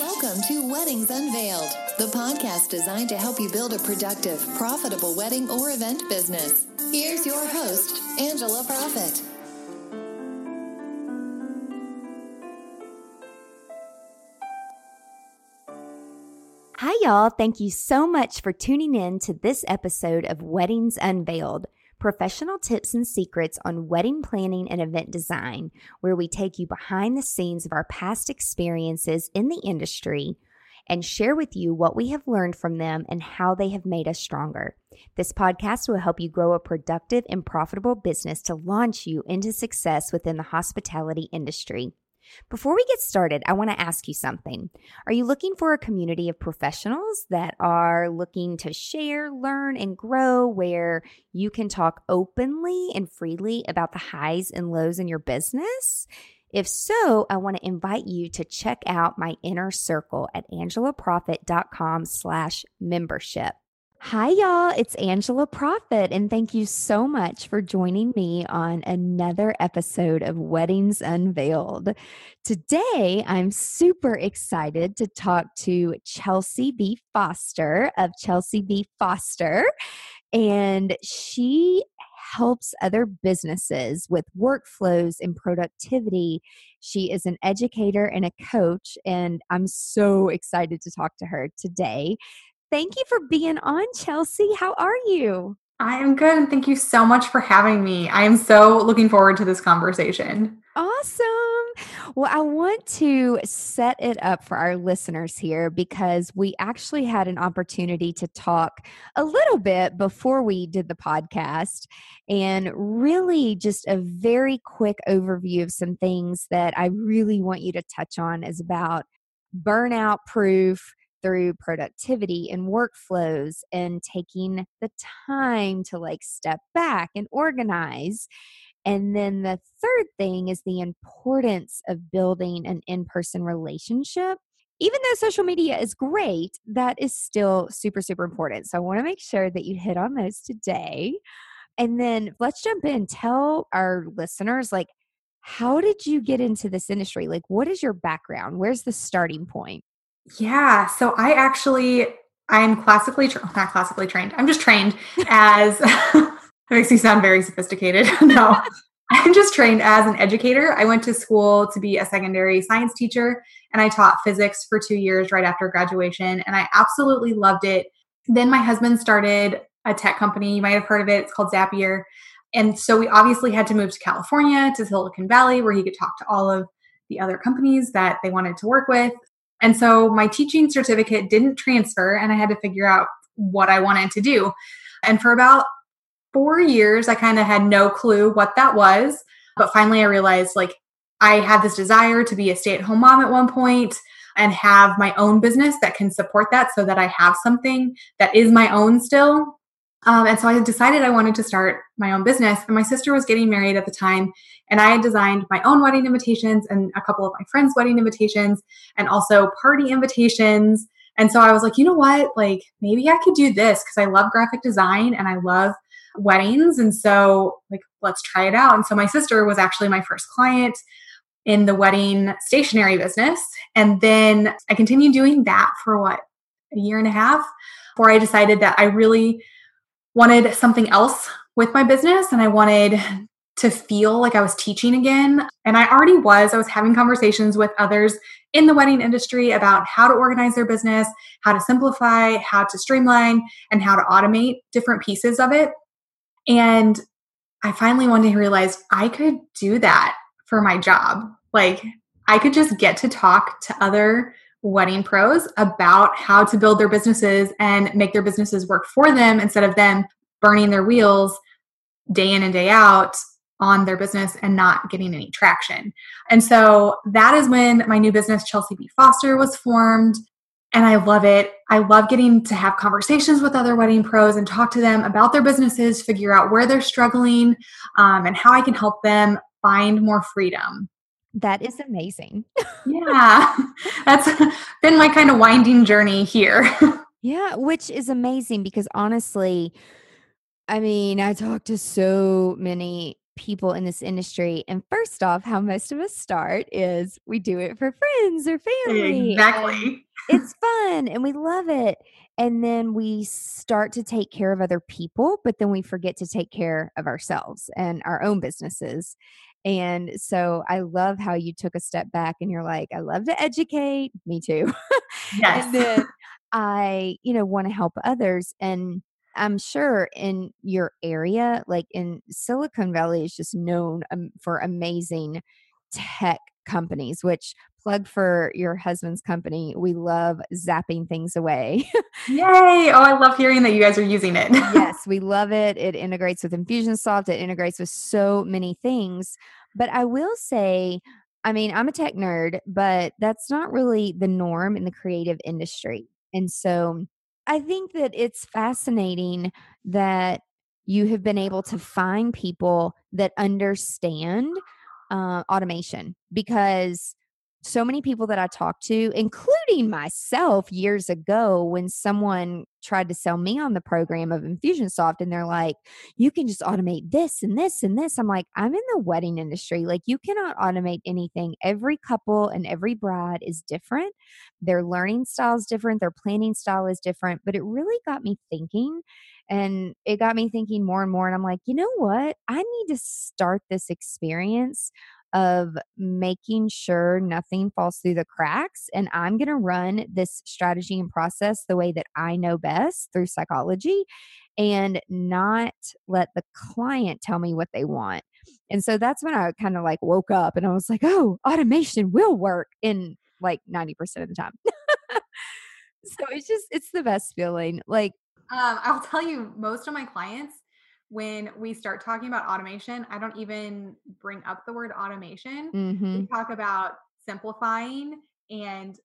Welcome to Weddings Unveiled, the podcast designed to help you build a productive, profitable wedding or event business. Here's your host, Angela Profit. Hi, y'all. Thank you so much for tuning in to this episode of Weddings Unveiled professional tips and secrets on wedding planning and event design, where we take you behind the scenes of our past experiences in the industry and share with you what we have learned from them and how they have made us stronger. This podcast will help you grow a productive and profitable business to launch you into success within the hospitality industry. Before we get started, I want to ask you something. Are you looking for a community of professionals that are looking to share, learn, and grow where you can talk openly and freely about the highs and lows in your business? If so, I want to invite you to check out my inner circle at angelaprofit.com slash membership. Hi, y'all. It's Angela Profit, and thank you so much for joining me on another episode of Weddings Unveiled. Today, I'm super excited to talk to Chelsea B. Foster of Chelsea B. Foster, and she helps other businesses with workflows and productivity. She is an educator and a coach, and I'm so excited to talk to her today. Thank you for being on, Chelsea. How are you? I am good. And thank you so much for having me. I am so looking forward to this conversation. Awesome. Well, I want to set it up for our listeners here because we actually had an opportunity to talk a little bit before we did the podcast and really just a very quick overview of some things that I really want you to touch on is about burnout proof through productivity and workflows and taking the time to like step back and organize. And then the third thing is the importance of building an in person relationship. Even though social media is great, that is still super, super important. So I want to make sure that you hit on those today. And then let's jump in. Tell our listeners, like, how did you get into this industry? Like, what is your background? Where's the starting point? Yeah. So I actually, I'm classically, tra- not classically trained. I'm just trained as, that makes me sound very sophisticated. no, I'm just trained as an educator. I went to school to be a secondary science teacher and I taught physics for two years right after graduation. And I absolutely loved it. Then my husband started a tech company. You might have heard of it. It's called Zapier. And so we obviously had to move to California, to Silicon Valley, where he could talk to all of the other companies that they wanted to work with. And so my teaching certificate didn't transfer, and I had to figure out what I wanted to do. And for about four years, I kind of had no clue what that was. But finally, I realized like I had this desire to be a stay at home mom at one point and have my own business that can support that so that I have something that is my own still um, and so I decided I wanted to start my own business. And my sister was getting married at the time. And I had designed my own wedding invitations and a couple of my friends' wedding invitations and also party invitations. And so I was like, you know what? Like, maybe I could do this because I love graphic design and I love weddings. And so, like, let's try it out. And so my sister was actually my first client in the wedding stationery business. And then I continued doing that for what, a year and a half before I decided that I really wanted something else with my business and I wanted to feel like I was teaching again. And I already was. I was having conversations with others in the wedding industry about how to organize their business, how to simplify, how to streamline, and how to automate different pieces of it. And I finally one day realized I could do that for my job. Like, I could just get to talk to other wedding pros about how to build their businesses and make their businesses work for them instead of them burning their wheels day in and day out on their business and not getting any traction. And so that is when my new business, Chelsea B. Foster, was formed. And I love it. I love getting to have conversations with other wedding pros and talk to them about their businesses, figure out where they're struggling, um, and how I can help them find more freedom. That is amazing. yeah. That's been my kind of winding journey here. yeah, which is amazing because honestly, I mean, I talk to so many people in this industry. And first off, how most of us start is we do it for friends or family. Exactly. It's fun and we love it. And then we start to take care of other people, but then we forget to take care of ourselves and our own businesses. And so I love how you took a step back and you're like, I love to educate. Me too. Yes. and then I, you know, want to help others. And I'm sure in your area, like in Silicon Valley, is just known um, for amazing tech companies, which plug for your husband's company. We love zapping things away. Yay. Oh, I love hearing that you guys are using it. yes, we love it. It integrates with Infusionsoft, it integrates with so many things. But I will say, I mean, I'm a tech nerd, but that's not really the norm in the creative industry. And so I think that it's fascinating that you have been able to find people that understand uh, automation because so many people that I talked to, including myself years ago, when someone tried to sell me on the program of Infusionsoft and they're like, you can just automate this and this and this. I'm like, I'm in the wedding industry. Like, you cannot automate anything. Every couple and every bride is different. Their learning style is different, their planning style is different. But it really got me thinking. And it got me thinking more and more. And I'm like, you know what? I need to start this experience of making sure nothing falls through the cracks. And I'm going to run this strategy and process the way that I know best through psychology and not let the client tell me what they want. And so that's when I kind of like woke up and I was like, oh, automation will work in like 90% of the time. so it's just, it's the best feeling. Like, um, I'll tell you, most of my clients, when we start talking about automation, I don't even bring up the word automation. mm-hmm. We talk about simplifying and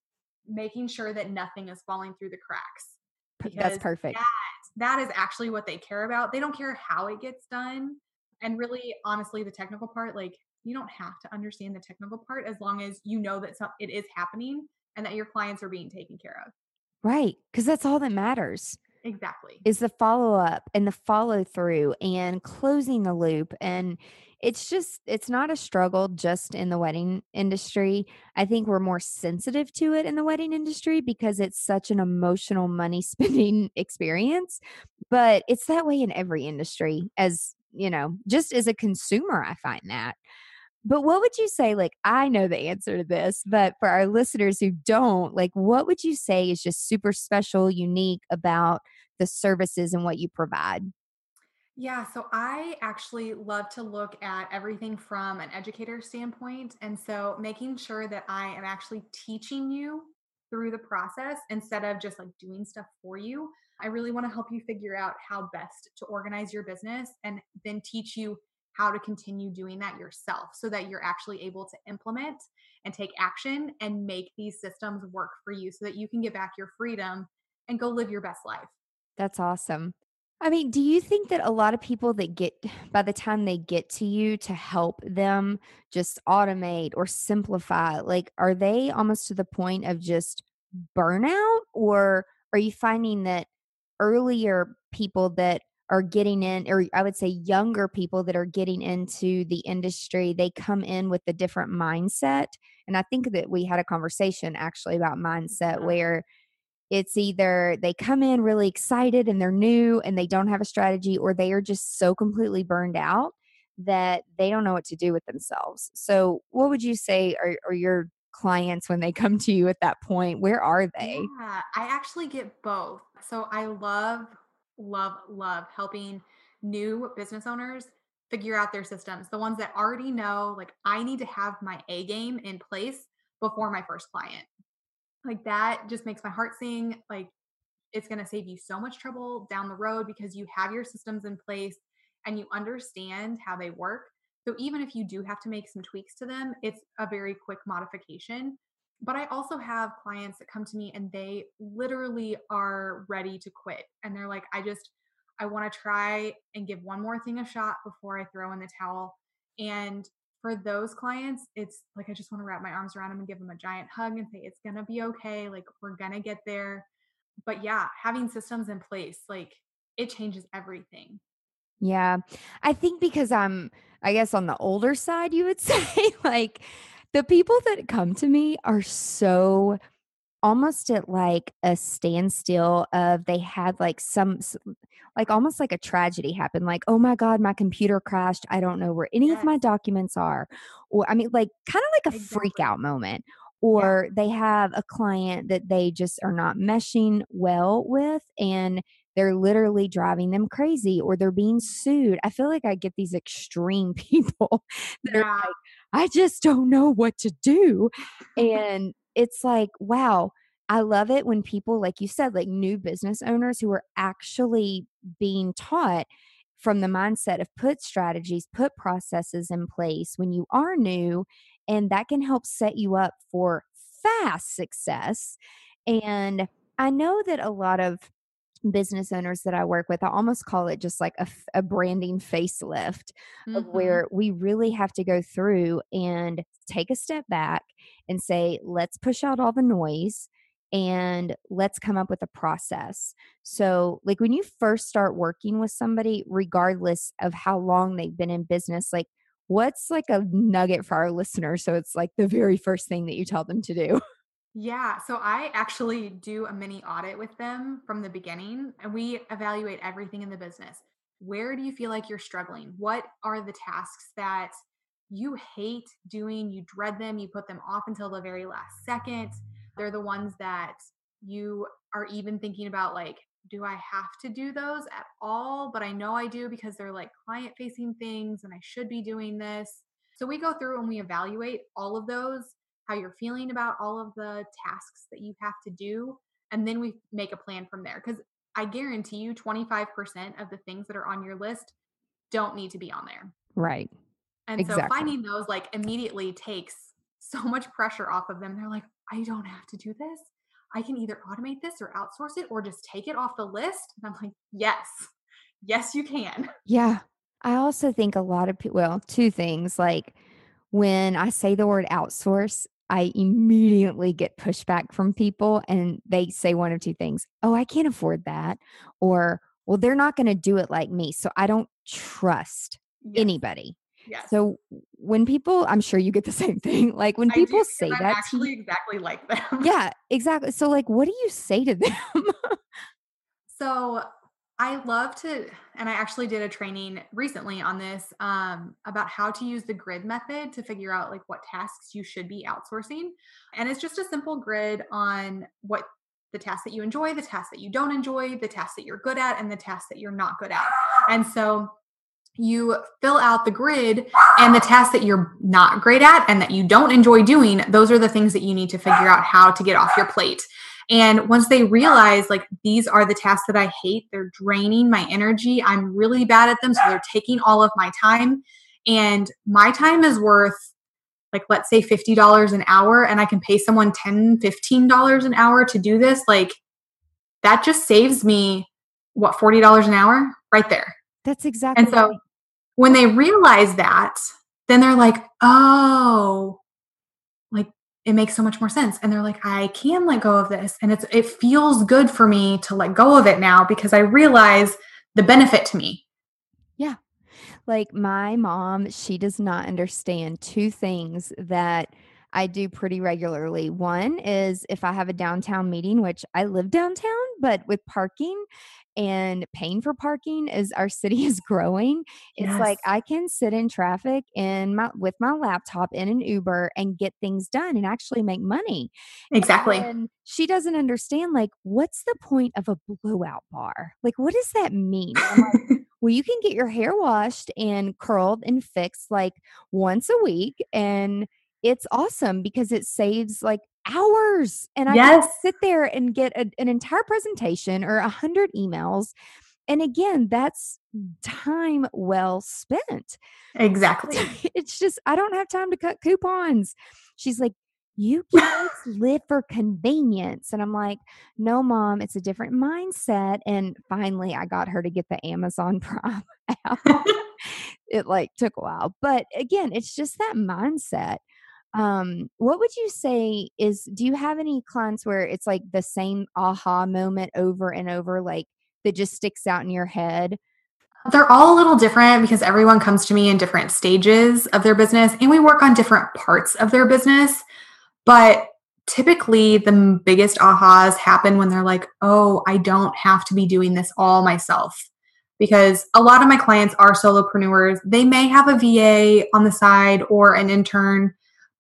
making sure that nothing is falling through the cracks. That's perfect. That, that is actually what they care about. They don't care how it gets done. And really, honestly, the technical part, like you don't have to understand the technical part as long as you know that some, it is happening and that your clients are being taken care of. Right. Because that's all that matters. Exactly. is the follow up and the follow through and closing the loop and it's just it's not a struggle just in the wedding industry i think we're more sensitive to it in the wedding industry because it's such an emotional money spending experience but it's that way in every industry as you know just as a consumer i find that but what would you say like i know the answer to this but for our listeners who don't like what would you say is just super special unique about the services and what you provide Yeah, so I actually love to look at everything from an educator standpoint. And so making sure that I am actually teaching you through the process instead of just like doing stuff for you. I really want to help you figure out how best to organize your business and then teach you how to continue doing that yourself so that you're actually able to implement and take action and make these systems work for you so that you can get back your freedom and go live your best life. That's awesome. I mean do you think that a lot of people that get by the time they get to you to help them just automate or simplify like are they almost to the point of just burnout? Or are you finding that earlier people that are getting in or i would say younger people that are getting into the industry they come in with a different mindset? And i think that we had a conversation actually about mindset mm-hmm. where it's either they come in really excited and they're new and they don't have a strategy or they are just so completely burned out that they don't know what to do with themselves so what would you say are, are your clients when they come to you at that point where are they Yeah, I actually get both. So I love, love, love helping new business owners figure out their systems. The ones that already know, like, I need to have my A game in place before my first client. Like, that just makes my heart sing. Like, it's going to save you so much trouble down the road because you have your systems in place and you understand how they work. So even if you do have to make some tweaks to them, it's a very quick modification. But I also have clients that come to me and they literally are ready to quit. And they're like, I just, I want to try and give one more thing a shot before I throw in the towel. And for those clients, it's like I just want to wrap my arms around them and give them a giant hug and say, it's going to be okay. Like, we're going to get there but yeah, having systems in place, like it changes everything. Yeah. I think because I'm, I guess, on the older side, you would say, like, the people that come to me are so almost at like a standstill of they had like some like almost like a tragedy happened like oh my god my computer crashed i don't know where any yes. of my documents are or i mean like kind of like a exactly. freak out moment or yeah. they have a client that they just are not meshing well with and they're literally driving them crazy or they're being sued. I feel like I get these extreme people that yeah. are like, I just don't know what to do. and it's like, wow, I love it when people, like you said, like new business owners who are actually being taught from the mindset of put strategies, put processes in place when you are new, and that can help set you up for fast success. And I know that a lot of business owners that I work with, I almost call it just like a, a branding facelift mm-hmm. of where we really have to go through and take a step back and say, let's push out all the noise and let's come up with a process. So, like when you first start working with somebody, regardless of how long they've been in business, like what's like a nugget for our listeners? So, it's like the very first thing that you tell them to do. Yeah. So I actually do a mini audit with them from the beginning and we evaluate everything in the business. Where do you feel like you're struggling? What are the tasks that you hate doing? You dread them, you put them off until the very last second. They're the ones that you are even thinking about, like, do I have to do those at all? But I know I do because they're like client facing things and I should be doing this. So we go through and we evaluate all of those how you're feeling about all of the tasks that you have to do. And then we make a plan from there. Because I guarantee you 25% of the things that are on your list don't need to be on there. Right. And exactly. so finding those like immediately takes so much pressure off of them. They're like, I don't have to do this. I can either automate this or outsource it or just take it off the list. And I'm like, yes, yes, you can. Yeah. I also think a lot of people, well, two things like when I say the word outsource, I immediately get pushback from people and they say one of two things. Oh, I can't afford that. Or, well, they're not going to do it like me. So I don't trust yes. anybody. Yes. So when people, I'm sure you get the same thing. Like when people do, say that, actually you, exactly like them. Yeah, exactly. So like, what do you say to them? so I love to, and I actually did a training recently on this um, about how to use the grid method to figure out like what tasks you should be outsourcing. And it's just a simple grid on what the tasks that you enjoy, the tasks that you don't enjoy, the tasks that you're good at, and the tasks that you're not good at. And so you fill out the grid and the tasks that you're not great at and that you don't enjoy doing, those are the things that you need to figure out how to get off your plate. And once they realize, like, these are the tasks that I hate, they're draining my energy, I'm really bad at them. So they're taking all of my time. And my time is worth, like, let's say $50 an hour, and I can pay someone $10, $15 an hour to do this. Like, that just saves me, what, $40 an hour right there. That's exactly. And so right. when they realize that, then they're like, oh, it makes so much more sense. And they're like i can let go of this. And it's it feels good for me to let go of it now because i realize the benefit to me. Yeah. Like my mom she does not understand two things that I do pretty regularly. One is if I have a downtown meeting, which I live downtown, but with parking and paying for parking as our city is growing, it's yes. like I can sit in traffic in my with my laptop in an Uber and get things done and actually make money. Exactly. And she doesn't understand like what's the point of a blowout bar? Like what does that mean? Like, well, you can get your hair washed and curled and fixed like once a week and it's awesome because it saves like hours and I yes. sit there and get a, an entire presentation or a hundred emails. And again, that's time well spent. Exactly. It's just, I don't have time to cut coupons. She's like, you kids live for convenience. And I'm like, no, mom, it's a different mindset. And finally, I got her to get the Amazon Prime app. it like took a while. But again, it's just that mindset um, what would you say is do you have any clients where it's like the same aha moment over and over, like that just sticks out in your head? They're all a little different because everyone comes to me in different stages of their business and we work on different parts of their business. But typically, the biggest ahas happen when they're like, oh, I don't have to be doing this all myself. Because a lot of my clients are solopreneurs. They may have a VA on the side or an intern,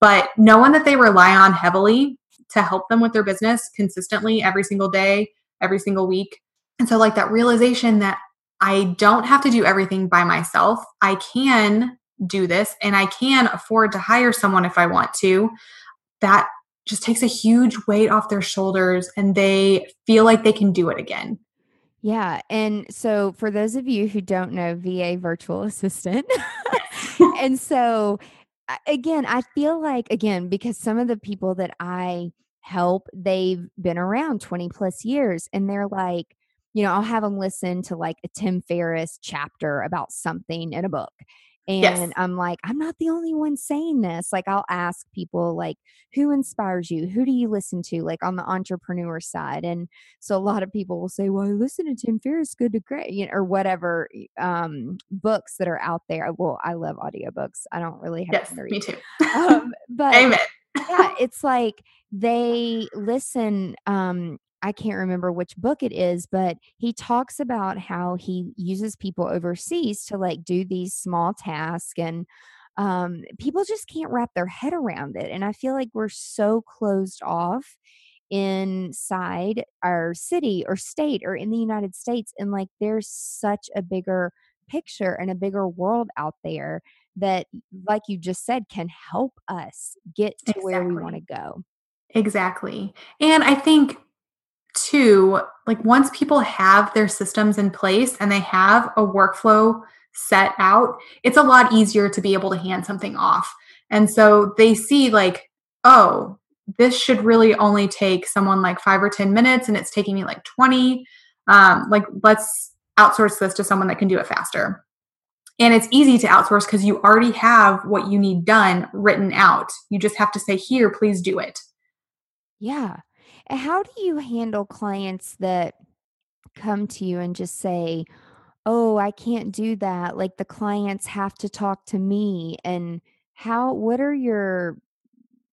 but no one that they rely on heavily to help them with their business consistently every single day, every single week. And so, like that realization that I don't have to do everything by myself. I can do this and I can afford to hire someone if I want to. That just takes a huge weight off their shoulders and they feel like they can do it again. Yeah. And so, for those of you who don't know, VA virtual assistant. and so, again, I feel like, again, because some of the people that I help, they've been around 20 plus years and they're like, you know, I'll have them listen to like a Tim Ferriss chapter about something in a book. And yes. I'm like, I'm not the only one saying this. Like, I'll ask people, like, who inspires you? Who do you listen to, like, on the entrepreneur side? And so a lot of people will say, well, I listen to Tim Ferriss, good to great, you know, or whatever um, books that are out there. Well, I love audiobooks. I don't really have yes, to read. Me too. um, but Amen. yeah, it's like they listen um, I can't remember which book it is, but he talks about how he uses people overseas to like do these small tasks and um, people just can't wrap their head around it. And I feel like we're so closed off inside our city or state or in the United States. And like there's such a bigger picture and a bigger world out there that, like you just said, can help us get to exactly. where we want to go. Exactly. And I think two, like once people have their systems in place and they have a workflow set out, it's a lot easier to be able to hand something off. And so they see, like, oh, this should really only take someone like five or 10 minutes and it's taking me like 20. Um, like, let's outsource this to someone that can do it faster. And it's easy to outsource because you already have what you need done written out. You just have to say, here, please do it. Yeah. How do you handle clients that come to you and just say, "Oh, I can't do that." Like the clients have to talk to me and how what are your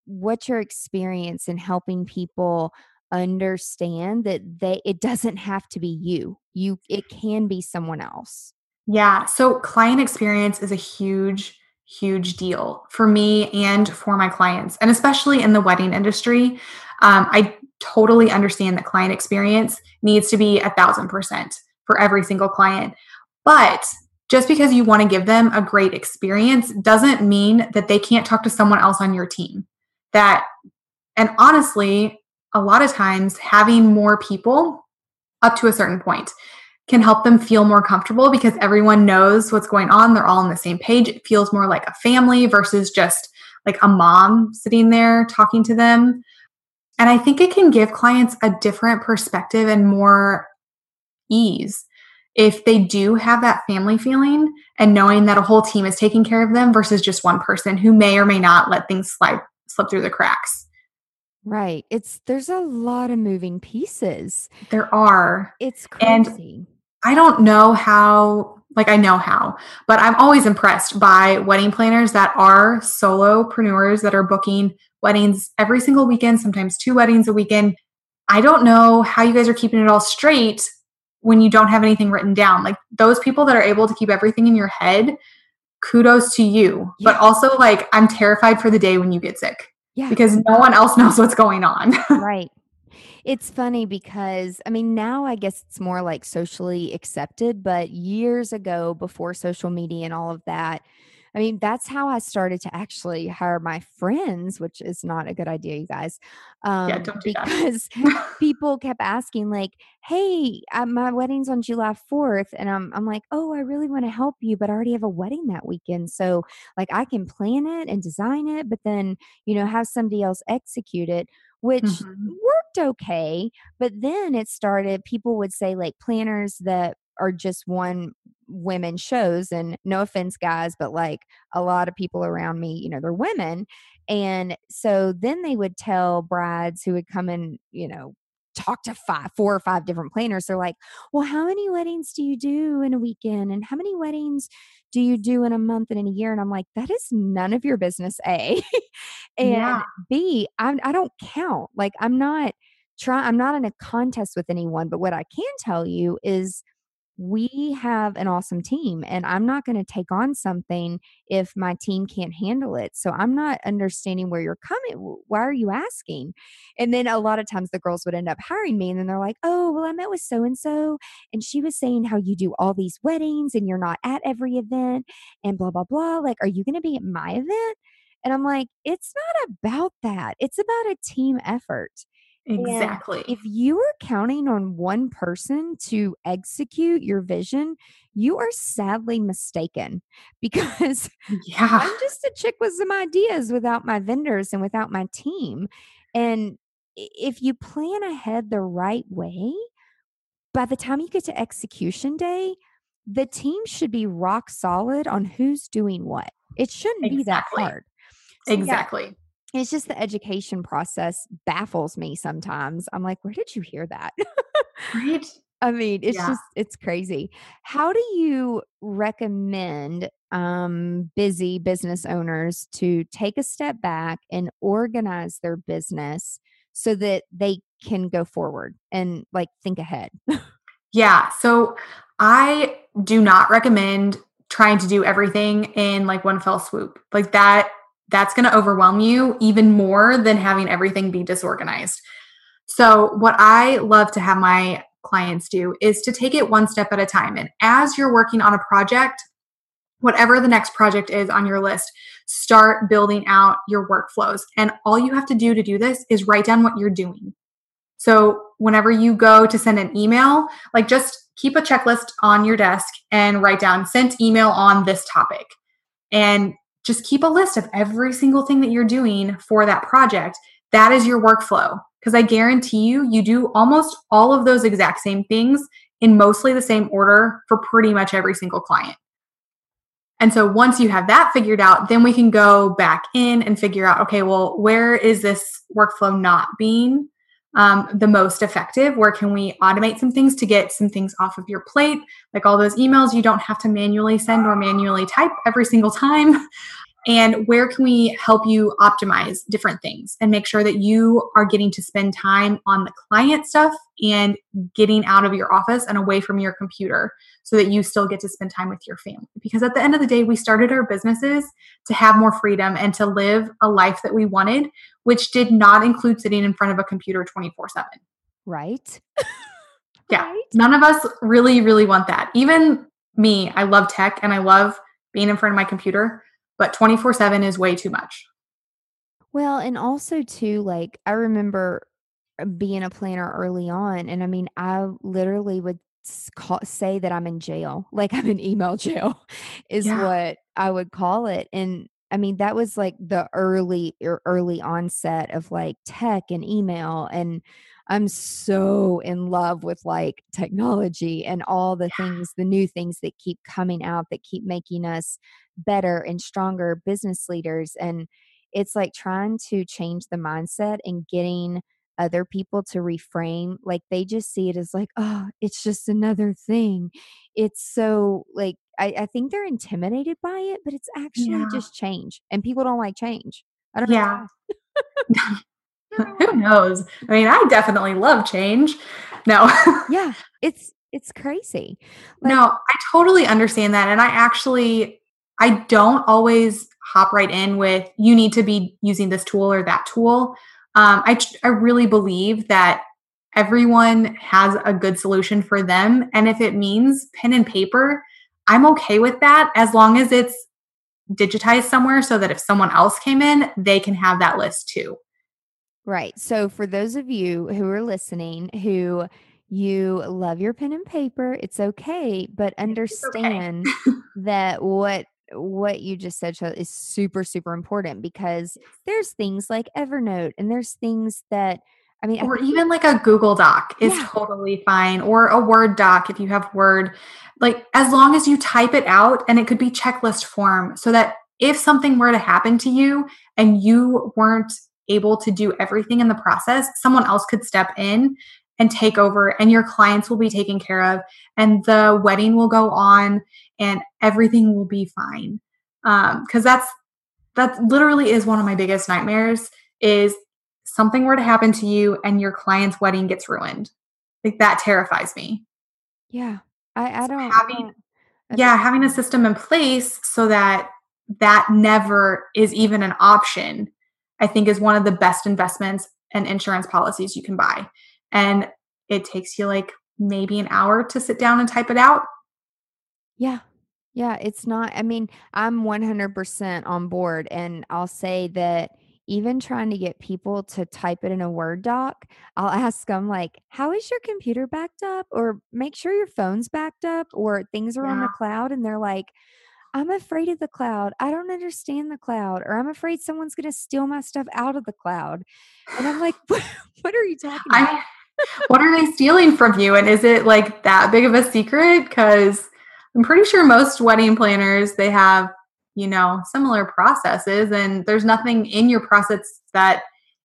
what's your experience in helping people understand that they it doesn't have to be you. You it can be someone else. Yeah, so client experience is a huge huge deal for me and for my clients, and especially in the wedding industry. Um, I totally understand that client experience needs to be a thousand percent for every single client. But just because you want to give them a great experience doesn't mean that they can't talk to someone else on your team. That, and honestly, a lot of times having more people up to a certain point can help them feel more comfortable because everyone knows what's going on. They're all on the same page. It feels more like a family versus just like a mom sitting there talking to them. And I think it can give clients a different perspective and more ease if they do have that family feeling and knowing that a whole team is taking care of them versus just one person who may or may not let things slide slip through the cracks. Right. It's there's a lot of moving pieces. There are. It's crazy. And I don't know how like I know how, but I'm always impressed by wedding planners that are solopreneurs that are booking weddings every single weekend, sometimes two weddings a weekend. I don't know how you guys are keeping it all straight when you don't have anything written down. Like those people that are able to keep everything in your head, kudos to you. Yeah. But also, like, I'm terrified for the day when you get sick. Yeah. Because no one else knows what's going on. right. It's funny because, I mean, now I guess it's more like socially accepted, but years ago, before social media and all of that, I mean, that's how I started to actually hire my friends, which is not a good idea, you guys. Um, yeah, don't do because people kept asking, like, "Hey, uh, my wedding's on July fourth, and I'm I'm like, oh, I really want to help you, but I already have a wedding that weekend, so like I can plan it and design it, but then you know have somebody else execute it." Which mm-hmm. worked okay, but then it started. People would say like planners that are just one women shows and no offense guys but like a lot of people around me you know they're women and so then they would tell brides who would come and you know talk to five, four or five different planners. They're like, well, how many weddings do you do in a weekend? And how many weddings do you do in a month and in a year? And I'm like, that is none of your business, A. and yeah. B, I'm, I don't count. Like, I'm not trying, I'm not in a contest with anyone. But what I can tell you is, we have an awesome team and I'm not going to take on something if my team can't handle it. So I'm not understanding where you're coming. Why are you asking? And then a lot of times the girls would end up hiring me and then they're like, oh, well, I met with so and so and she was saying how you do all these weddings and you're not at every event and blah, blah, blah. Like, are you going to be at my event? And I'm like, it's not about that. It's about a team effort. Exactly. And if you are counting on one person to execute your vision, you are sadly mistaken because yeah. I'm just a chick with some ideas without my vendors and without my team. And if you plan ahead the right way, by the time you get to execution day, the team should be rock solid on who's doing what. It shouldn't exactly. be that hard. So exactly. Yeah, it's just the education process baffles me sometimes. I'm like, where did you hear that? right. I mean, it's yeah. just it's crazy. How do you recommend um busy business owners to take a step back and organize their business so that they can go forward and like think ahead? yeah, so I do not recommend trying to do everything in like one fell swoop. Like that that's going to overwhelm you even more than having everything be disorganized. So, what I love to have my clients do is to take it one step at a time. And as you're working on a project, whatever the next project is on your list, start building out your workflows. And all you have to do to do this is write down what you're doing. So, whenever you go to send an email, like just keep a checklist on your desk and write down sent email on this topic. And just keep a list of every single thing that you're doing for that project. That is your workflow. Because I guarantee you, you do almost all of those exact same things in mostly the same order for pretty much every single client. And so once you have that figured out, then we can go back in and figure out okay, well, where is this workflow not being um, the most effective? Where can we automate some things to get some things off of your plate? Like all those emails you don't have to manually send or manually type every single time. And where can we help you optimize different things and make sure that you are getting to spend time on the client stuff and getting out of your office and away from your computer so that you still get to spend time with your family? Because at the end of the day, we started our businesses to have more freedom and to live a life that we wanted, which did not include sitting in front of a computer 24 7. Right. yeah. Right? None of us really, really want that. Even me, I love tech and I love being in front of my computer but 24 7 is way too much. Well, and also, too, like I remember uh, being a planner early on, and I mean, I literally would call, say that I'm in jail, like I'm in email jail, is yeah. what I would call it. And I mean, that was like the early early onset of like tech and email and I'm so in love with like technology and all the yeah. things, the new things that keep coming out that keep making us better and stronger business leaders. And it's like trying to change the mindset and getting other people to reframe like they just see it as like oh it's just another thing it's so like i, I think they're intimidated by it but it's actually yeah. just change and people don't like change i don't yeah. know who knows? I mean i definitely love change. No. Yeah it's it's crazy. Like, no i totally understand that and i actually i don't always hop right in with you need to be using this tool or that tool. Um, I, I really believe that everyone has a good solution for them and if it means pen and paper i'm okay with that as long as it's digitized somewhere so that if someone else came in they can have that list too Right. So, for those of you who are listening who you love your pen and paper, it's okay, but understand okay. that what what you just said is super super important because there's things like Evernote and there's things that I mean, or I even like a Google Doc is yeah. totally fine, or a Word doc if you have Word. Like, as long as you type it out and it could be checklist form so that if something were to happen to you and you weren't able to do everything in the process, someone else could step in and take over and your clients will be taken care of and the wedding will go on and everything will be fine. Um because that's that literally is one of my biggest nightmares is something were to happen to you and your client's wedding gets ruined. Like that terrifies me. Yeah. I i don't, having, I don't yeah having a system in place so that that never is even an option i think is one of the best investments and insurance policies you can buy and it takes you like maybe an hour to sit down and type it out yeah yeah it's not i mean i'm 100% on board and i'll say that even trying to get people to type it in a Word doc, I'll ask them, like, how is your computer backed up? Or make sure your phone's backed up or things are yeah. on the cloud. And they're like, I'm afraid of the cloud. I don't understand the cloud, or I'm afraid someone's going to steal my stuff out of the cloud. And I'm like, what, are you talking about? I, what are they stealing from you? And is it like that big of a secret? Because I'm pretty sure most wedding planners, they have you know, similar processes. And there's nothing in your process that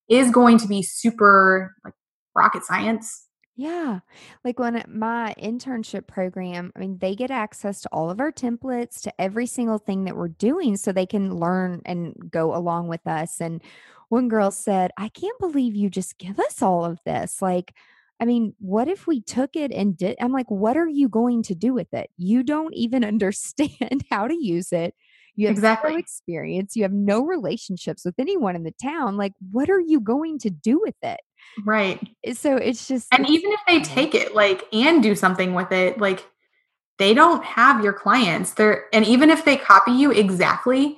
is going to be super like rocket science. Yeah. Like when my internship program, I mean, they get access to all of our templates, to every single thing that we're doing so they can learn and go along with us. And one girl said, I can't believe you just give us all of this. Like, I mean, what if we took it and did? I'm like, what are you going to do with it? You don't even understand how to use it. You have exactly. no experience. You have no relationships with anyone in the town. Like, what are you going to do with it? Right. Eh, so it's just. And even if they take it, like, and do something with it, like, they don't have your clients. They're, and even if they copy you exactly,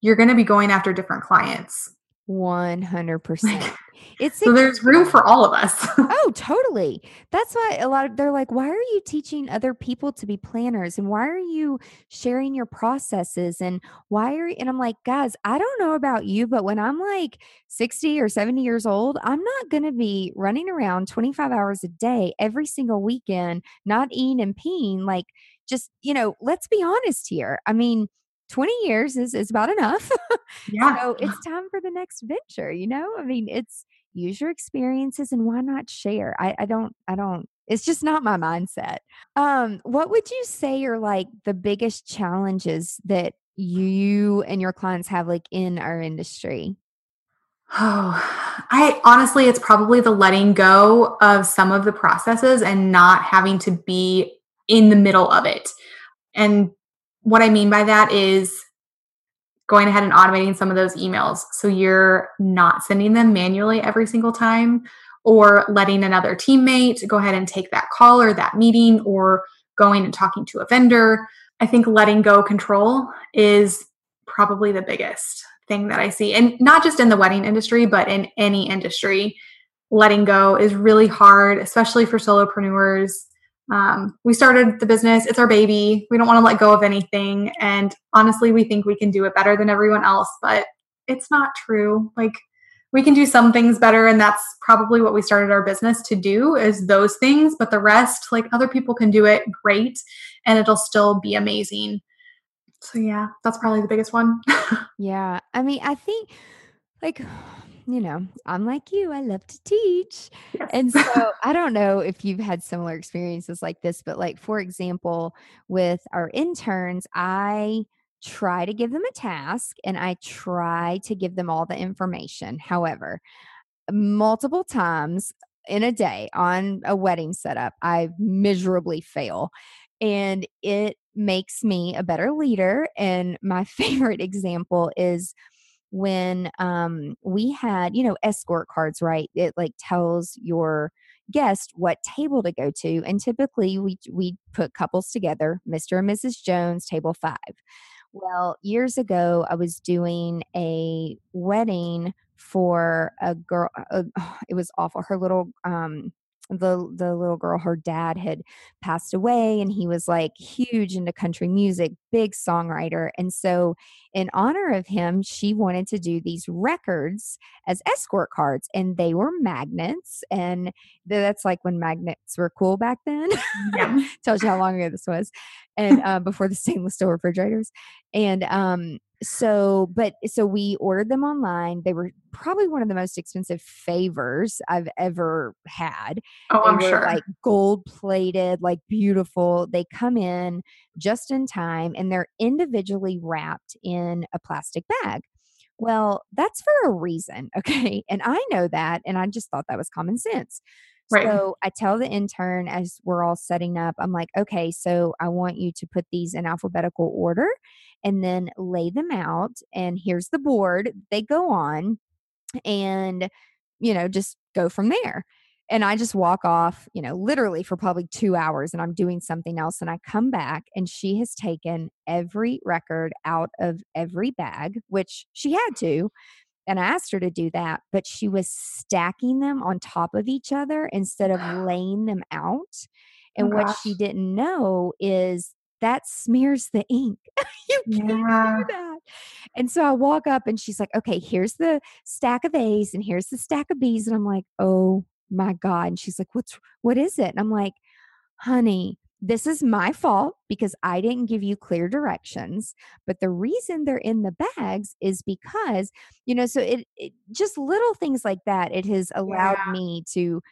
you're going to be going after different clients. 100%. It's so there's room for all of us. oh, totally. That's why a lot of they're like, why are you teaching other people to be planners and why are you sharing your processes and why are you and I'm like, guys, I don't know about you, but when I'm like 60 or 70 years old, I'm not going to be running around 25 hours a day every single weekend, not eating and peeing. Like, just, you know, let's be honest here. I mean, 20 years is, is about enough. Yeah. so it's time for the next venture, you know? I mean, it's use your experiences and why not share? I, I don't, I don't, it's just not my mindset. Um, what would you say are like the biggest challenges that you and your clients have like in our industry? Oh, I honestly, it's probably the letting go of some of the processes and not having to be in the middle of it. And what I mean by that is going ahead and automating some of those emails. So you're not sending them manually every single time or letting another teammate go ahead and take that call or that meeting or going and talking to a vendor. I think letting go control is probably the biggest thing that I see. And not just in the wedding industry, but in any industry. Letting go is really hard, especially for solopreneurs um, we started the business, it's our baby. We don't want to let go of anything. And honestly, we think we can do it better than everyone else, but it's not true. Like, we can do some things better and that's probably what we started our business to do is those things but the rest like other people can do it great and it'll still be amazing so yeah that's probably the biggest one yeah i mean i think like you know, I'm like you, I love to teach. Yes. And so I don't know if you've had similar experiences like this, but like, for example, with our interns, I try to give them a task and I try to give them all the information. However, multiple times in a day on a wedding setup, I miserably fail. And it makes me a better leader. And my favorite example is when um, we had, you know, escort cards, right? It like tells your guest what table to go to. And typically we we put couples together, Mr. and Mrs. Jones, table five. Well, years ago, I was doing a wedding for a girl. Uh, it was awful. Her little um, the the little girl her dad had passed away and he was like huge into country music big songwriter and so in honor of him she wanted to do these records as escort cards and they were magnets and that's like when magnets were cool back then yeah. tells you how long ago this was and uh, before the stainless steel refrigerators and um so, but so we ordered them online. They were probably one of the most expensive favors I've ever had. Oh, they I'm sure. like gold plated, like beautiful. They come in just in time and they're individually wrapped in a plastic bag. Well, that's for a reason. Okay. And I know that. And I just thought that was common sense. Right. So I tell the intern as we're all setting up, I'm like, okay, so I want you to put these in alphabetical order and then lay them out. And here's the board they go on, and, you know, just go from there. And I just walk off, you know, literally for probably two hours and I'm doing something else. And I come back and she has taken every record out of every bag, which she had to. And I asked her to do that, but she was stacking them on top of each other instead of laying them out. Oh, And what she didn't know is that smears the ink. you can't do that. And so I walk up and she's like, okay, here's the stack of A's and here's the stack of B's. And I'm like, oh my God. And she's like, what's, what is it? And I'm like, honey, this is my fault because I didn't give you clear directions. But the reason they're in the bags is because, you know, so it, it just little things like that, it has allowed Yeah. me to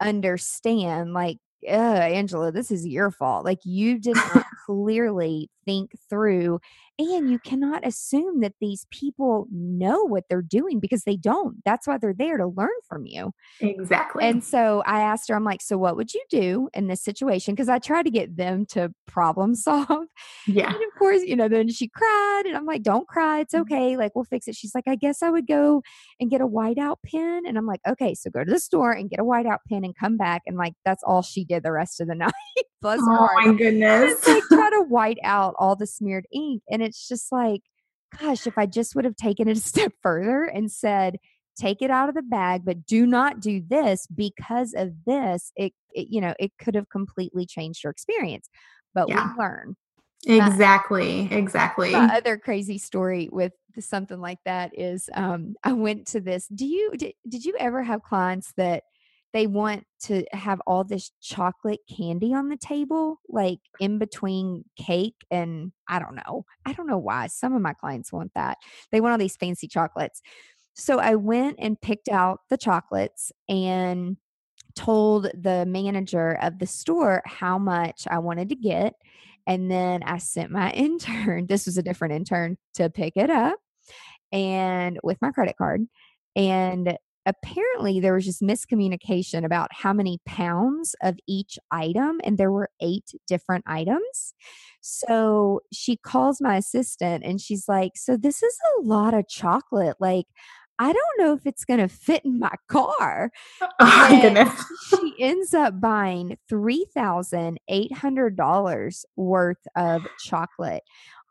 understand, like, uh, Angela, this is your fault. Like, you did not clearly think through, and you cannot assume that these people know what they're doing because they don't. That's why they're there to learn from you. Exactly. And so I asked her, I'm like, so what would you do in this situation? Because I try to get them to problem solve. yeah. And of course, you know, then she cried, and I'm like, don't cry. It's Mm-hmm. okay. Like, we'll fix it. She's like, I guess I would go and get a whiteout pen. And I'm like, okay, so go to the store and get a whiteout pen and come back. And like, that's all she did the rest of the night. Bless Oh my goodness. It's like try to white out all the smeared ink. And it's just like, gosh, if I just would have taken it a step further and said, take it out of the bag, but do not do this because of this, it, it you know, it could have completely changed your experience. But Yeah. we learn. Exactly. Exactly. My other crazy story with something like that is um, I went to this. Do you did, did you ever have clients that they want to have all this chocolate candy on the table, like in between cake and I don't know. I don't know why. Some of my clients want that. They want all these fancy chocolates. So I went and picked out the chocolates and told the manager of the store how much I wanted to get. And then I sent my intern, this was a different intern, to pick it up and with my credit card. And apparently there was just miscommunication about how many pounds of each item and there were eight different items. So she calls my assistant and she's like so this is a lot of chocolate like i don't know if it's going to fit in my car. Oh my goodness. she ends up buying $3,800 worth of chocolate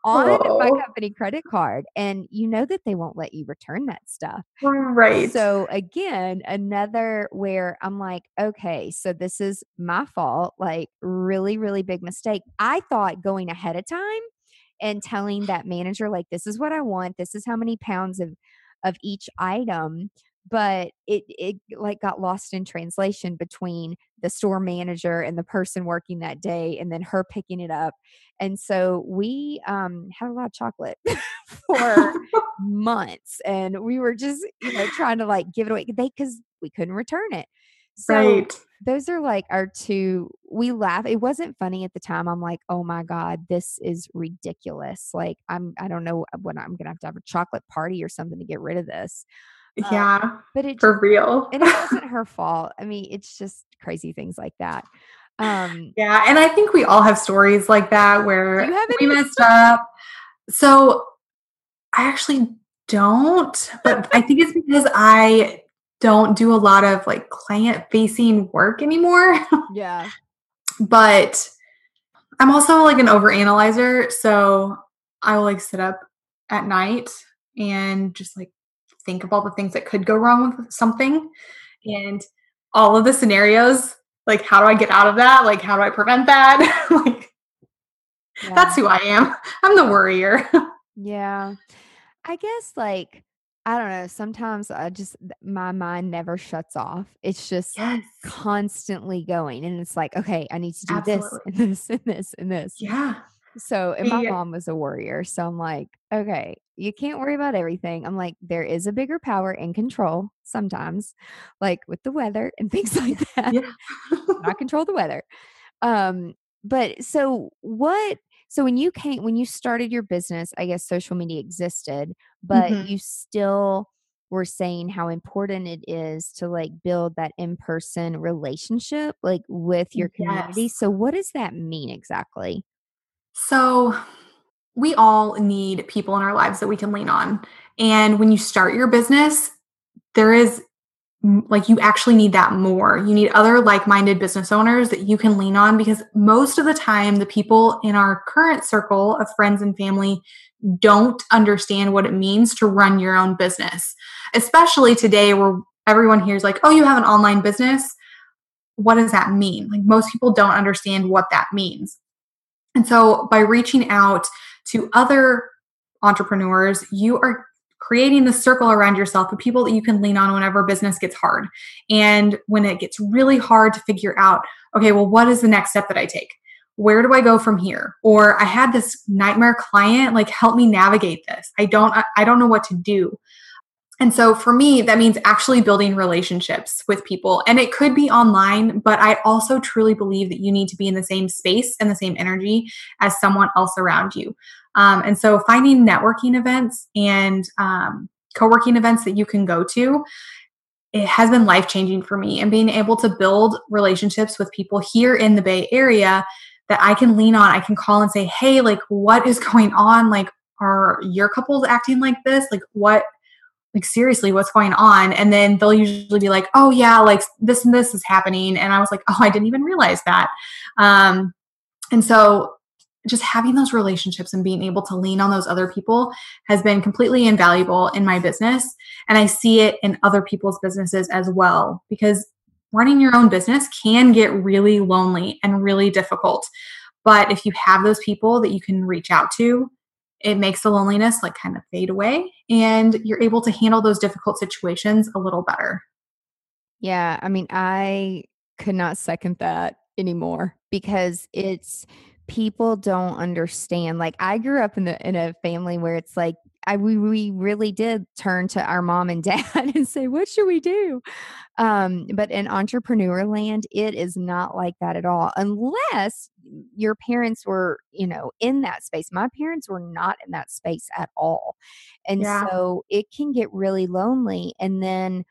on my Oh. company credit card. And you know that they won't let you return that stuff. Right. So, again, another where I'm like, okay, so this is my fault. Like, really, really big mistake. I thought going ahead of time and telling that manager, like, this is what I want, this is how many pounds of of each item but it it like got lost in translation between the store manager and the person working that day and then her picking it up. And so we um had a lot of chocolate for months and we were just you know trying to like give it away they because we couldn't return it. So right. those are like our two we laugh it wasn't funny at the time i'm like oh my god this is ridiculous. Like i'm i don't know what i'm gonna have to have a chocolate party or something to get rid of this um, Yeah. but it For real. and it wasn't her fault i mean it's just crazy things like that um Yeah, and I think we all have stories like that where Do you have we messed up. So I actually don't, but I think it's because I don't do a lot of like client facing work anymore. yeah but I'm also like an overanalyzer, so I will like sit up at night and just like think of all the things that could go wrong with something and all of the scenarios like how do I get out of that? Like how do I prevent that? like that's who I am. I'm the worrier. Yeah. I guess like I don't know, sometimes I just my mind never shuts off. It's just yes. constantly going and it's like, okay, I need to do this and this and this and this. Yeah. So, and my Yeah. mom was a warrior. So I'm like, okay, you can't worry about everything. I'm like, there is a bigger power in control sometimes, like with the weather and things like that. Yeah. Not control the weather. Um, but so what so when you came when you started your business, I guess social media existed, but Mhm. you still were saying how important it is to like build that in-person relationship like with your community. Yes. So what does that mean exactly? So, we all need people in our lives that we can lean on. And when you start your business, there is like you actually need that more. You need other like minded business owners that you can lean on because most of the time, the people in our current circle of friends and family don't understand what it means to run your own business, especially today where everyone hears, like, oh, you have an online business. What does that mean? Like, most people don't understand what that means. And so by reaching out to other entrepreneurs, you are creating the circle around yourself of people that you can lean on whenever business gets hard. And when it gets really hard to figure out, okay, well, what is the next step that I take? Where do I go from here? Or I had this nightmare client, like help me navigate this. I don't I don't know what to do. And so for me, that means actually building relationships with people. And it could be online, but I also truly believe that you need to be in the same space and the same energy as someone else around you. Um, and so finding networking events and um, co working events that you can go to. It has been life changing for me and being able to build relationships with people here in the Bay Area that I can lean on. I can call and say, Hey, like, what is going on? Like, are your couples acting like this? Like, what like seriously what's going on? And then they'll usually be like oh yeah like this and this is happening. And i was like oh i didn't even realize that. Um and so just having those relationships and being able to lean on those other people has been completely invaluable in my business. And i see it in other people's businesses as well because running your own business can get really lonely and really difficult. But if you have those people that you can reach out to it makes the loneliness like kind of fade away and you're able to handle those difficult situations a little better. Yeah, I mean, I could not second that anymore because it's people don't understand. Like I grew up in the in a family where it's like I we we really did turn to our mom and dad and say, "What should we do?" Um, but in entrepreneur land, it is not like that at all, unless your parents were, you know, in that space. My parents were not in that space at all, and Yeah. so it can get really lonely. And then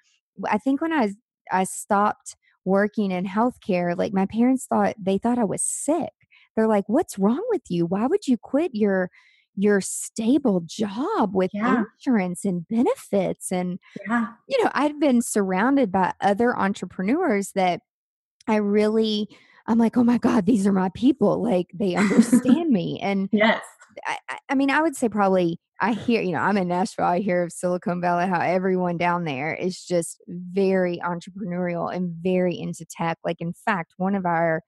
I think when I I stopped working in healthcare, like my parents thought they thought I was sick. They're like, "What's wrong with you? Why would you quit your your stable job with Yeah. insurance and benefits?" And Yeah. you know, I'd been surrounded by other entrepreneurs that I really I'm like, "Oh my god, these are my people." Like they understand me. And Yes. I, I- I mean, I would say probably I hear, you know, I'm in Nashville. I hear of Silicon Valley, how everyone down there is just very entrepreneurial and very into tech. Like, in fact, one of our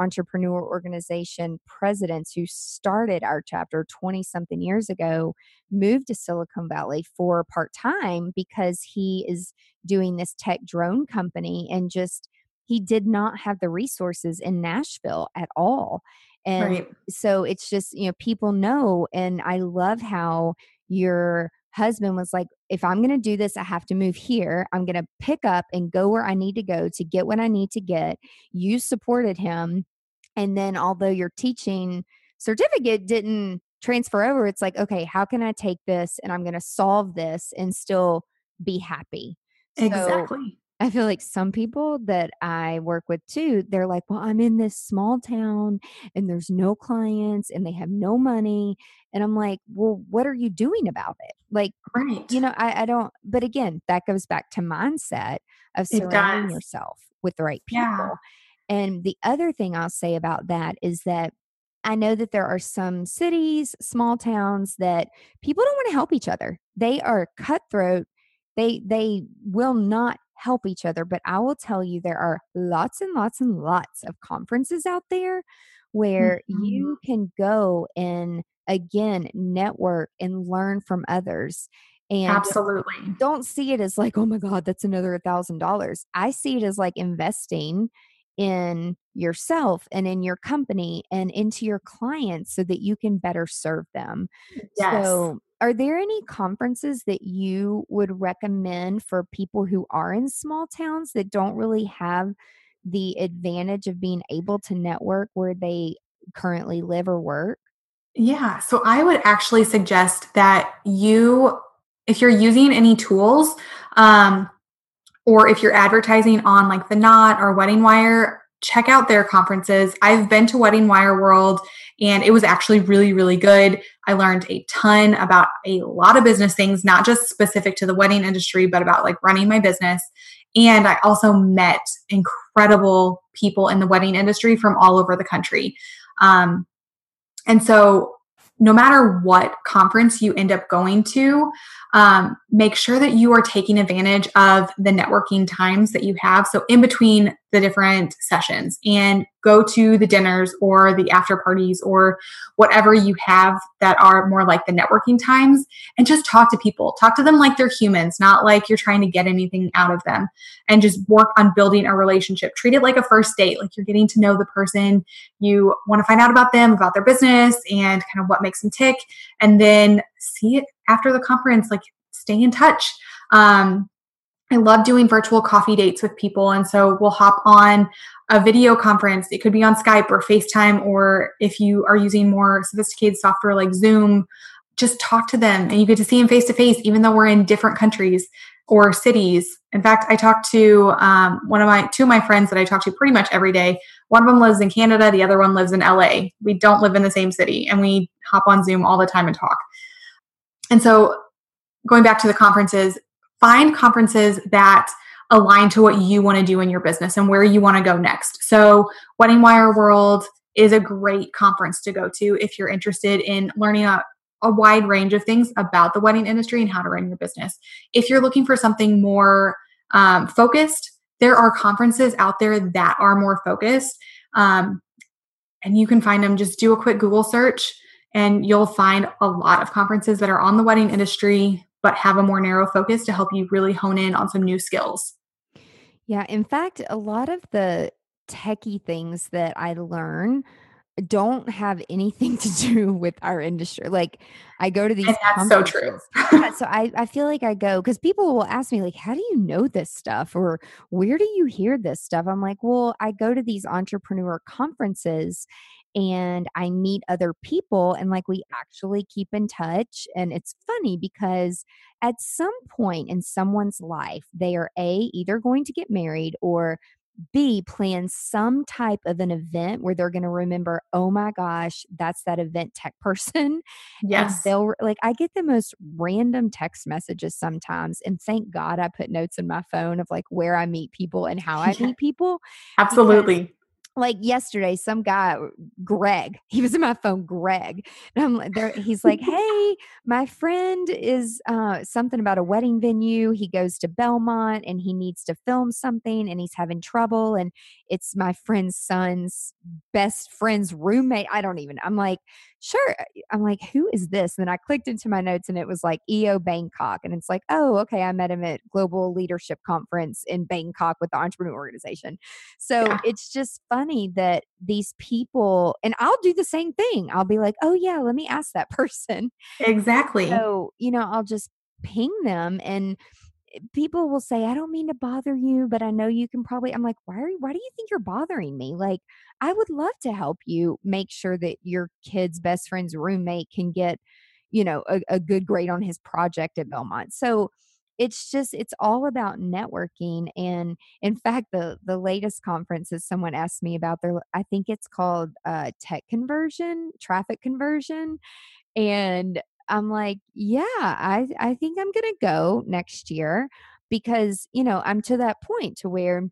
entrepreneur organization presidents who started our chapter 20 something years ago moved to Silicon Valley for part time because he is doing this tech drone company and just he did not have the resources in Nashville at all. And Right. so it's just you know people know and i love how your husband was like if i'm going to do this i have to move here i'm going to pick up and go where i need to go to get what i need to get you supported him and then although your teaching certificate didn't transfer over it's like okay how can i take this and i'm going to solve this and still be happy So, Exactly. I feel like some people that I work with too, they're like, well, I'm in this small town and there's no clients and they have no money. And I'm like, well, what are you doing about it? Like, Right. you know, I, I don't, but again, that goes back to mindset of surrounding yourself with the right people. Yeah. And the other thing I'll say about that is that I know that there are some cities, small towns that people don't want to help each other. They are cutthroat. They they will not help each other, but I will tell you there are lots and lots and lots of conferences out there where Mhm. you can go and again network and learn from others. And Absolutely. don't see it as like, oh my God, that's another thousand dollars. I see it as like investing in yourself and in your company and into your clients so that you can better serve them. Yes. So, are there any conferences that you would recommend for people who are in small towns that don't really have the advantage of being able to network where they currently live or work? Yeah. So I would actually suggest that you, if you're using any tools, um, or if you're advertising on like the Knot or WeddingWire, check out their conferences. I've been to WeddingWire World and it was actually really, really good. I learned a ton about a lot of business things, not just specific to the wedding industry, but about like running my business. And I also met incredible people in the wedding industry from all over the country. Um, and so, no matter what conference you end up going to, um, make sure that you are taking advantage of the networking times that you have. So, in between the different sessions, and go to the dinners or the after parties or whatever you have that are more like the networking times, and just talk to people. Talk to them like they're humans, not like you're trying to get anything out of them, and just work on building a relationship. Treat it like a first date, like you're getting to know the person. You want to find out about them, about their business, and kind of what makes them tick, and then see it after the conference, like stay in touch. Um, I love doing virtual coffee dates with people. And so we'll hop on a video conference. It could be on Skype or FaceTime, or if you are using more sophisticated software like Zoom, just talk to them and you get to see them face to face, even though we're in different countries or cities. In fact, I talked to um, one of my two of my friends that I talk to pretty much every day. One of them lives in Canada, the other one lives in LA. We don't live in the same city, and we hop on Zoom all the time and talk. And so, going back to the conferences, find conferences that align to what you want to do in your business and where you want to go next. So, WeddingWire World is a great conference to go to if you're interested in learning a, a wide range of things about the wedding industry and how to run your business. If you're looking for something more um, focused, there are conferences out there that are more focused. Um, and you can find them. Just do a quick Google search and you'll find a lot of conferences that are on the wedding industry, but have a more narrow focus to help you really hone in on some new skills. Yeah. In fact, a lot of the techie things that I learn don't have anything to do with our industry. Like I go to these. And that's so true. yeah, so I, I feel like I go because people will ask me like, how do you know this stuff? Or where do you hear this stuff? I'm like, well, I go to these entrepreneur conferences and I meet other people and like we actually keep in touch. And it's funny because at some point in someone's life, they are A, either going to get married or B, plan some type of an event where they're going to remember, oh my gosh, that's that event tech person. Yes. And they'll like, I get the most random text messages sometimes. And thank God I put notes in my phone of like where I meet people and how I meet people. Absolutely like yesterday, some guy, Greg, he was in my phone, Greg. And I'm like, there, he's like, hey, my friend is uh, something about a wedding venue. He goes to Belmont and he needs to film something and he's having trouble. And it's my friend's son's best friend's roommate. I don't even, I'm like, sure. Uh, I'm like, who is this? And then I clicked into my notes and it was like EO Bangkok. And it's like, oh, okay. I met him at Global Leadership Conference in Bangkok with the Entrepreneur Organization. So yeah. it's just funny that these people, and I'll do the same thing. I'll be like, oh, yeah, let me ask that person. Exactly. So, you know, I'll just ping them and people will say, I don't mean to bother you, but I know you can probably. I'm like, why are you, why do you think you're bothering me? Like, I would love to help you make sure that your kid's best friend's roommate can get, you know, a, a good grade on his project at Belmont. So it's just it's all about networking and in fact the the latest conference is someone asked me about their i think it's called uh, tech conversion traffic conversion and I'm like, yeah, I I think I'm going to go next year because, you know, I'm to that point to where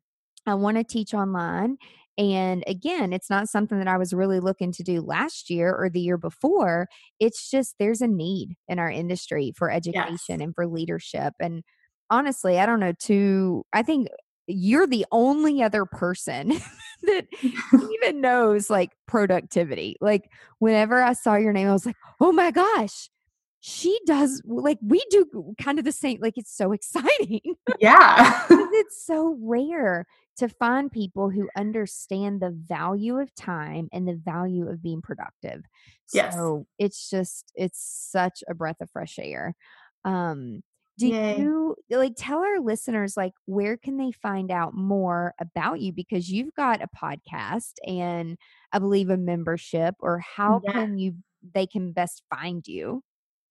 I want to teach online and again, it's not something that I was really looking to do last year or the year before. It's just there's a need in our industry for education yes. and for leadership. And honestly, I don't know, to, I think you're the only other person that even knows like productivity. Like, whenever I saw your name, I was like, oh my gosh, she does like we do kind of the same like it's so exciting Yeah. it's so rare to find people who understand the value of time and the value of being productive Yes. so it's just it's such a breath of fresh air um do Yay. you like tell our listeners like where can they find out more about you because you've got a podcast and i believe a membership or how Yeah. can you they can best find you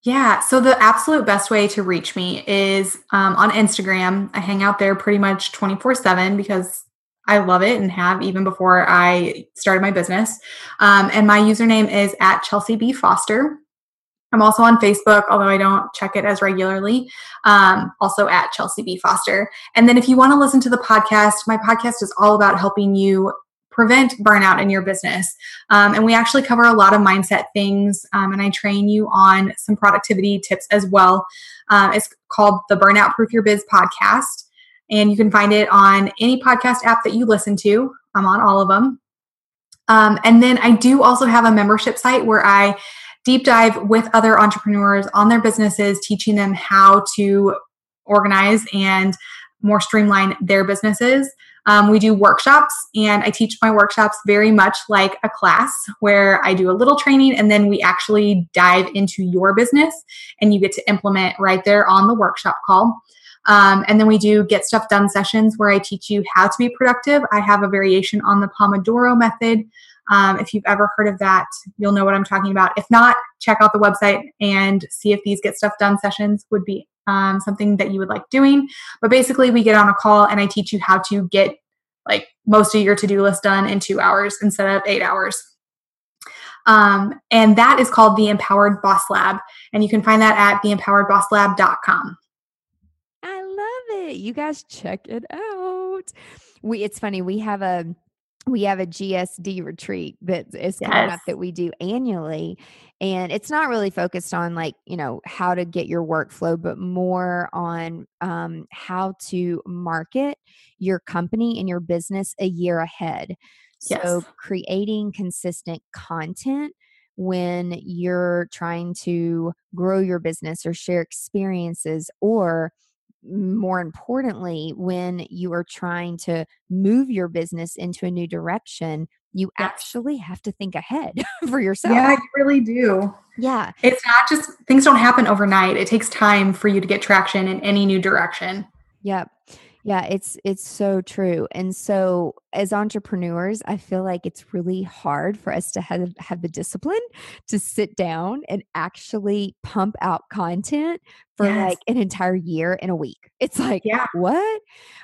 Yeah. So the absolute best way to reach me is um, on Instagram. I hang out there pretty much 24 7 because I love it and have even before I started my business. Um, and my username is at Chelsea B. Foster. I'm also on Facebook, although I don't check it as regularly. Um, also at Chelsea B. Foster. And then if you want to listen to the podcast, my podcast is all about helping you prevent burnout in your business. Um, and we actually cover a lot of mindset things. Um, and I train you on some productivity tips as well. Um, it's called the Burnout Proof Your Biz podcast. And you can find it on any podcast app that you listen to. I'm on all of them. Um, and then I do also have a membership site where I deep dive with other entrepreneurs on their businesses, teaching them how to organize and more streamline their businesses. Um, we do workshops, and I teach my workshops very much like a class where I do a little training and then we actually dive into your business and you get to implement right there on the workshop call. Um, and then we do get stuff done sessions where I teach you how to be productive. I have a variation on the Pomodoro method. Um, if you've ever heard of that, you'll know what I'm talking about. If not, check out the website and see if these get stuff done sessions would be um, something that you would like doing. But basically, we get on a call and I teach you how to get like most of your to do list done in two hours instead of eight hours. Um, and that is called the Empowered Boss Lab. And you can find that at theempoweredbosslab.com. I love it. You guys check it out. We it's funny, we have a we have a GSD retreat that is coming up that we do annually. And it's not really focused on like, you know, how to get your workflow, but more on um, how to market your company and your business a year ahead. So Yes. creating consistent content when you're trying to grow your business or share experiences or more importantly when you are trying to move your business into a new direction you Yes. actually have to think ahead for yourself Yeah, you really do. yeah It's not just things don't happen overnight. It takes time for you to get traction in any new direction. Yep. Yeah, it's it's so true. And so as entrepreneurs, I feel like it's really hard for us to have have the discipline to sit down and actually pump out content for Yes. like an entire year in a week. It's like, Yeah. what?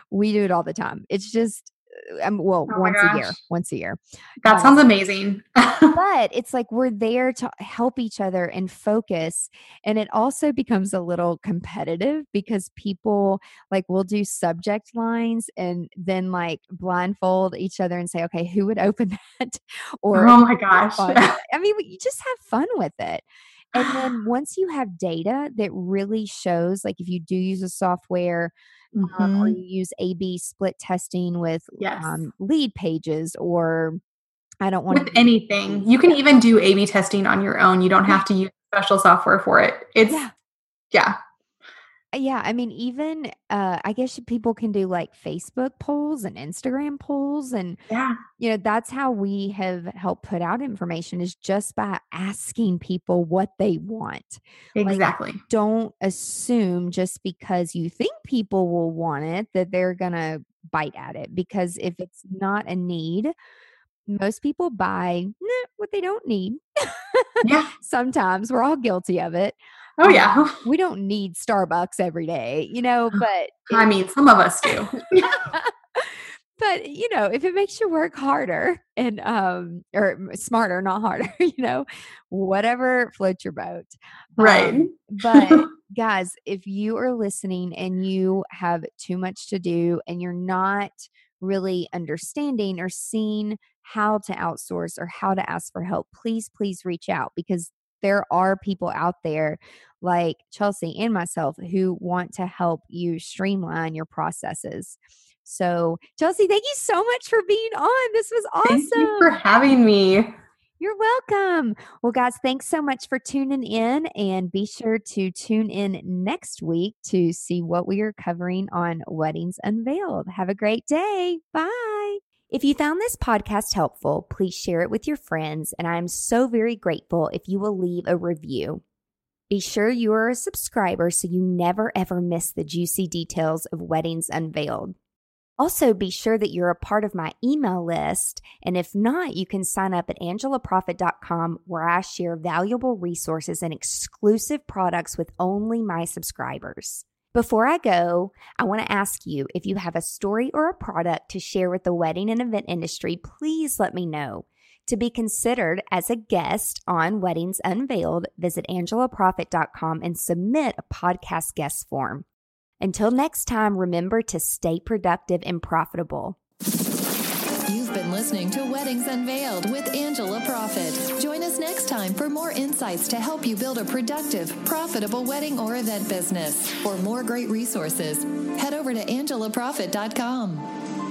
We do it all the time. It's just um, well, Oh once a year, once a year. That Um, sounds amazing. but it's like we're there to help each other and focus and it also becomes a little competitive because people like will do subject lines and then like blindfold each other and say okay who would open that or oh my gosh. i mean you just have fun with it and then once you have data that really shows like if you do use a software um, or Mhm. you use a b split testing with Yes. um, Leadpages or i don't want With anything, you can even do A B testing on your own. You don't have to use special software for it. It's, Yeah. yeah. Yeah, I mean, even uh, I guess people can do like Facebook polls and Instagram polls, and Yeah. you know that's how we have helped put out information is just by asking people what they want. Exactly. Don't assume just because you think people will want it that they're gonna bite at it. Because if it's not a need, most people buy nah, what they don't need. yeah. Sometimes we're all guilty of it. Oh, yeah. We don't need Starbucks every day, you know, but I mean, some of us do. but you know if it makes you work harder and um or smarter not harder you know whatever floats your boat Right. Um, but guys if you are listening and you have too much to do and you're not really understanding or seeing how to outsource or how to ask for help please please reach out because there are people out there like Chelsea and myself who want to help you streamline your processes. So, Chelsea, thank you so much for being on. This was awesome. Thank you for having me. You're welcome. Well, guys, thanks so much for tuning in and be sure to tune in next week to see what we are covering on Weddings Unveiled. Have a great day. Bye. If you found this podcast helpful, please share it with your friends, and I am so very grateful if you will leave a review. Be sure you are a subscriber so you never ever miss the juicy details of Weddings Unveiled. Also, be sure that you're a part of my email list. And if not, you can sign up at angelaproffitt.com where I share valuable resources and exclusive products with only my subscribers. Before I go, I want to ask you if you have a story or a product to share with the wedding and event industry, please let me know. To be considered as a guest on Weddings Unveiled, visit angelaproffitt.com and submit a podcast guest form. Until next time, remember to stay productive and profitable. Been listening to Weddings Unveiled with Angela Proffitt. Join us next time for more insights to help you build a productive, profitable wedding or event business. For more great resources, head over to angelaproffitt.com.